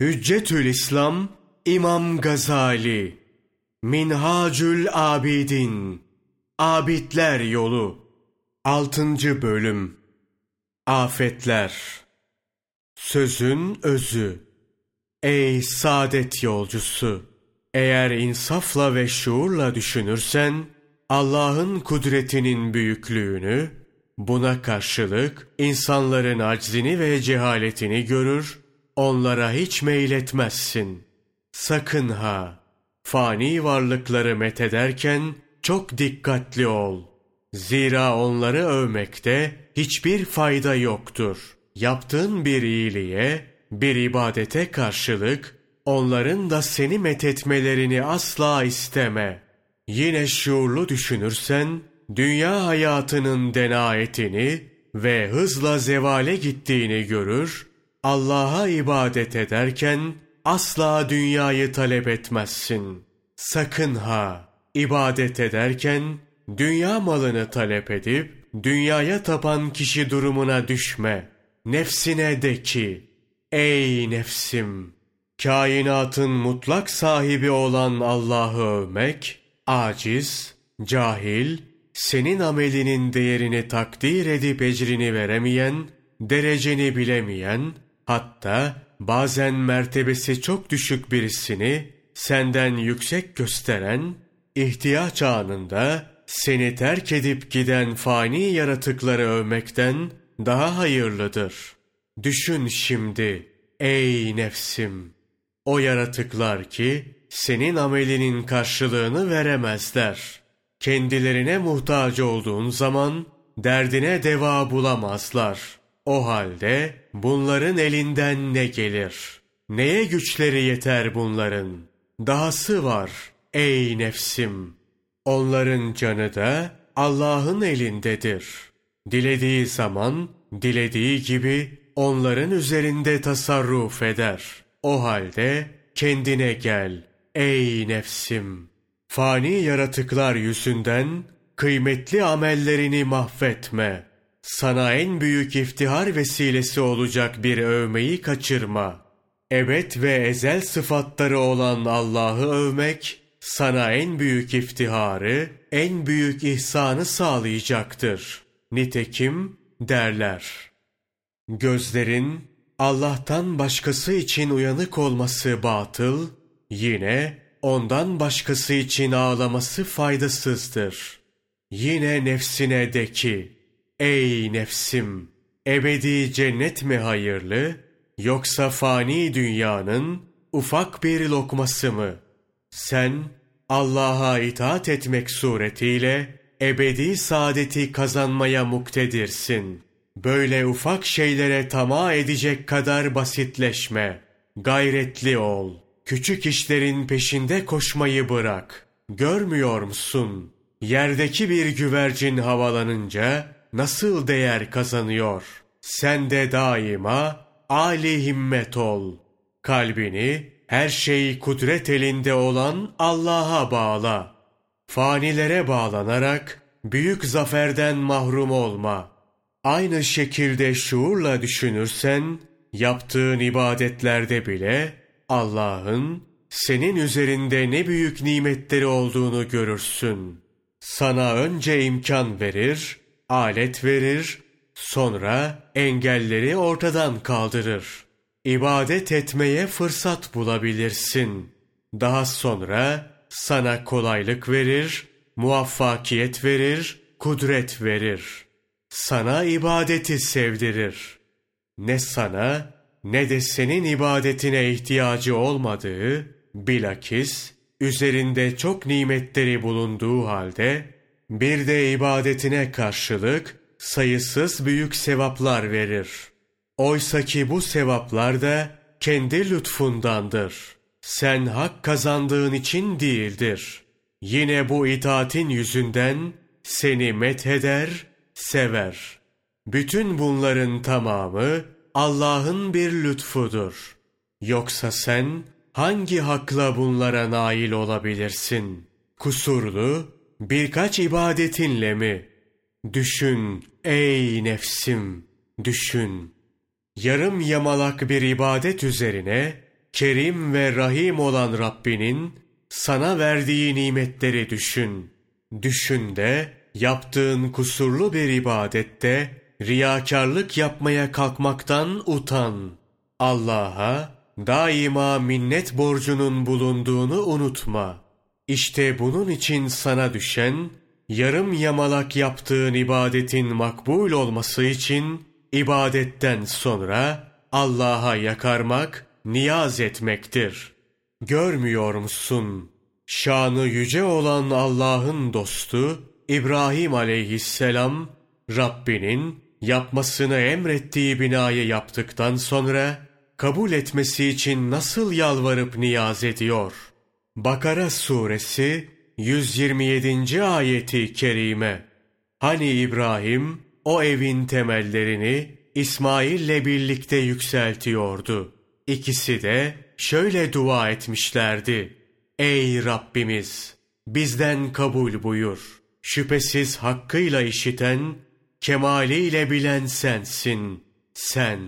Hüccetül İslam İmam Gazali Minhacül Abidin Abidler Yolu 6. Bölüm Afetler Sözün Özü Ey saadet yolcusu! Eğer insafla ve şuurla düşünürsen, Allah'ın kudretinin büyüklüğünü, buna karşılık insanların aczini ve cehaletini görür, onlara hiç meyletmezsin. Sakın ha! Fani varlıkları methederken çok dikkatli ol. Zira onları övmekte hiçbir fayda yoktur. Yaptığın bir iyiliğe, bir ibadete karşılık, onların da seni methetmelerini asla isteme. Yine şuurlu düşünürsen, dünya hayatının denaetini ve hızla zevale gittiğini görür, Allah'a ibadet ederken asla dünyayı talep etmezsin. Sakın ha, ibadet ederken dünya malını talep edip dünyaya tapan kişi durumuna düşme. Nefsine de ki, ey nefsim, kainatın mutlak sahibi olan Allah'ı övmek, aciz, cahil, senin amelinin değerini takdir edip ecrini veremeyen, dereceni bilemeyen, hatta bazen mertebesi çok düşük birisini senden yüksek gösteren, ihtiyaç anında seni terk edip giden fani yaratıkları övmekten daha hayırlıdır. Düşün şimdi ey nefsim, o yaratıklar ki senin amelinin karşılığını veremezler. Kendilerine muhtaç olduğun zaman derdine deva bulamazlar. O halde bunların elinden ne gelir? Neye güçleri yeter bunların? Dahası var ey nefsim. Onların canı da Allah'ın elindedir. Dilediği zaman, dilediği gibi onların üzerinde tasarruf eder. O halde kendine gel ey nefsim. Fani yaratıklar yüzünden kıymetli amellerini mahvetme. Sana en büyük iftihar vesilesi olacak bir övmeyi kaçırma. Evet ve ezel sıfatları olan Allah'ı övmek, sana en büyük iftiharı, en büyük ihsanı sağlayacaktır. Nitekim derler. Gözlerin Allah'tan başkası için uyanık olması batıl, yine ondan başkası için ağlaması faydasızdır. Yine nefsine de ki, ey nefsim, ebedi cennet mi hayırlı, yoksa fani dünyanın ufak bir lokması mı? Sen Allah'a itaat etmek suretiyle ebedi saadeti kazanmaya muktedirsin. Böyle ufak şeylere tamah edecek kadar basitleşme. Gayretli ol. Küçük işlerin peşinde koşmayı bırak. Görmüyor musun? Yerdeki bir güvercin havalanınca nasıl değer kazanıyor? Sen de daima âli himmet ol. Kalbini her şey kudret elinde olan Allah'a bağla. Fanilere bağlanarak büyük zaferden mahrum olma. Aynı şekilde şuurla düşünürsen, yaptığın ibadetlerde bile Allah'ın senin üzerinde ne büyük nimetleri olduğunu görürsün. Sana önce imkan verir, alet verir, sonra engelleri ortadan kaldırır ibadet etmeye fırsat bulabilirsin. Daha sonra sana kolaylık verir, muvaffakiyet verir, kudret verir. Sana ibadeti sevdirir. Ne sana ne de senin ibadetine ihtiyacı olmadığı, bilakis üzerinde çok nimetleri bulunduğu halde, bir de ibadetine karşılık sayısız büyük sevaplar verir.'' Oysa ki bu sevaplar da kendi lütfundandır. Sen hak kazandığın için değildir. Yine bu itaatin yüzünden seni metheder, sever. Bütün bunların tamamı Allah'ın bir lütfudur. Yoksa sen hangi hakla bunlara nail olabilirsin? Kusurlu birkaç ibadetinle mi? Düşün ey nefsim, düşün.'' yarım yamalak bir ibadet üzerine Kerim ve Rahim olan Rabbinin sana verdiği nimetleri düşün. Düşün de yaptığın kusurlu bir ibadette riyakarlık yapmaya kalkmaktan utan. Allah'a daima minnet borcunun bulunduğunu unutma. İşte bunun için sana düşen, yarım yamalak yaptığın ibadetin makbul olması için, ibadetten sonra Allah'a yakarmak, niyaz etmektir. Görmüyor musun? Şanı yüce olan Allah'ın dostu, İbrahim aleyhisselam, Rabbinin yapmasını emrettiği binayı yaptıktan sonra, kabul etmesi için nasıl yalvarıp niyaz ediyor? Bakara suresi 127. ayeti kerime. Hani İbrahim o evin temellerini İsmail'le birlikte yükseltiyordu. İkisi de şöyle dua etmişlerdi. Ey Rabbimiz! Bizden kabul buyur. Şüphesiz hakkıyla işiten, kemaliyle bilen sensin. Sen.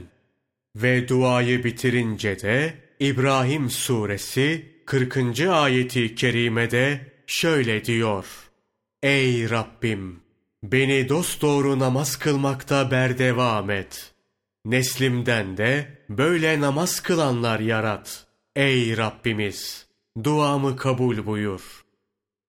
Ve duayı bitirince de İbrahim suresi 40. ayeti kerimede şöyle diyor. Ey Rabbim! Beni dosdoğru namaz kılmakta berdevam et. Neslimden de böyle namaz kılanlar yarat. Ey Rabbimiz! Duamı kabul buyur.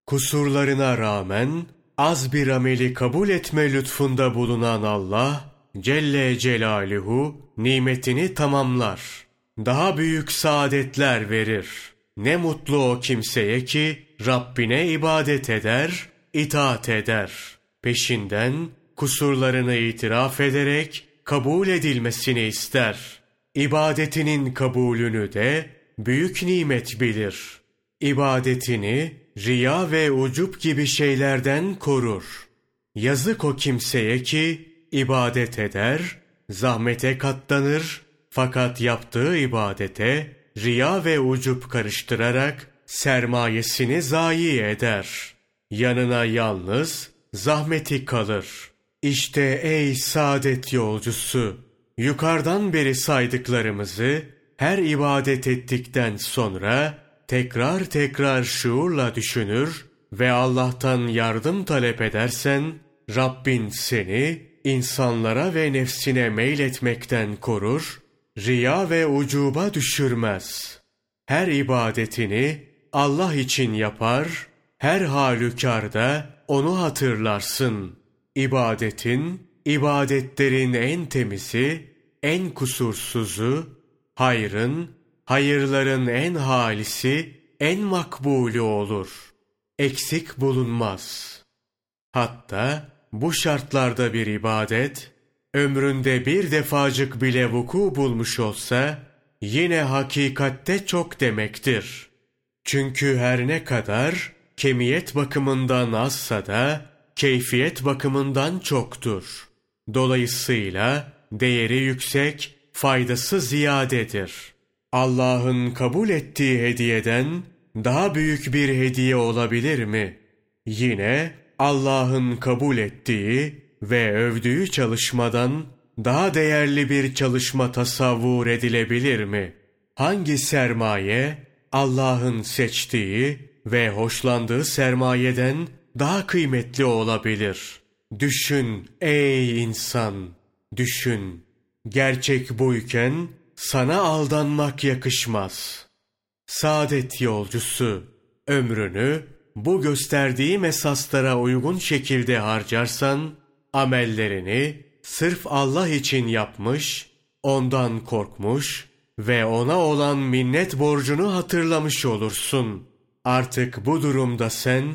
Kusurlarına rağmen az bir ameli kabul etme lütfunda bulunan Allah, Celle Celaluhu nimetini tamamlar. Daha büyük saadetler verir. Ne mutlu o kimseye ki Rabbine ibadet eder, itaat eder. Peşinden kusurlarını itiraf ederek kabul edilmesini ister. İbadetinin kabulünü de büyük nimet bilir. İbadetini riya ve ucup gibi şeylerden korur. Yazık o kimseye ki ibadet eder, zahmete katlanır fakat yaptığı ibadete riya ve ucup karıştırarak sermayesini zayi eder. Yanına yalnız zahmeti kalır. İşte ey saadet yolcusu, yukarıdan beri saydıklarımızı her ibadet ettikten sonra tekrar tekrar şuurla düşünür ve Allah'tan yardım talep edersen, Rabbin seni insanlara ve nefsine meyletmekten korur, riya ve ucuba düşürmez. Her ibadetini Allah için yapar, her halükarda onu hatırlarsın. İbadetin, ibadetlerin en temizi, en kusursuzu, hayrın, hayırların en halisi, en makbulü olur. Eksik bulunmaz. Hatta bu şartlarda bir ibadet, ömründe bir defacık bile vuku bulmuş olsa, yine hakikatte çok demektir. Çünkü her ne kadar kemiyet bakımından azsa da, keyfiyet bakımından çoktur. Dolayısıyla değeri yüksek, faydası ziyadedir. Allah'ın kabul ettiği hediyeden daha büyük bir hediye olabilir mi? Yine Allah'ın kabul ettiği ve övdüğü çalışmadan daha değerli bir çalışma tasavvur edilebilir mi? Hangi sermaye Allah'ın seçtiği ve hoşlandığı sermayeden daha kıymetli olabilir? Düşün ey insan, düşün. Gerçek buyken sana aldanmak yakışmaz. Saadet yolcusu, ömrünü bu gösterdiğim esaslara uygun şekilde harcarsan, amellerini sırf Allah için yapmış, ondan korkmuş ve ona olan minnet borcunu hatırlamış olursun. Artık bu durumda sen,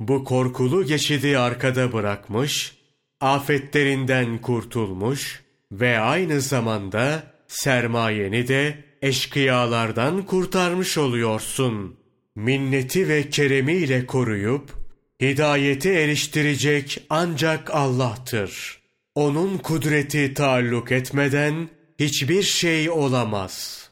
bu korkulu geçidi arkada bırakmış, afetlerinden kurtulmuş ve aynı zamanda sermayeni de eşkıyalardan kurtarmış oluyorsun. Minneti ve keremiyle koruyup, hidayeti eriştirecek ancak Allah'tır. Onun kudreti taalluk etmeden hiçbir şey olamaz.''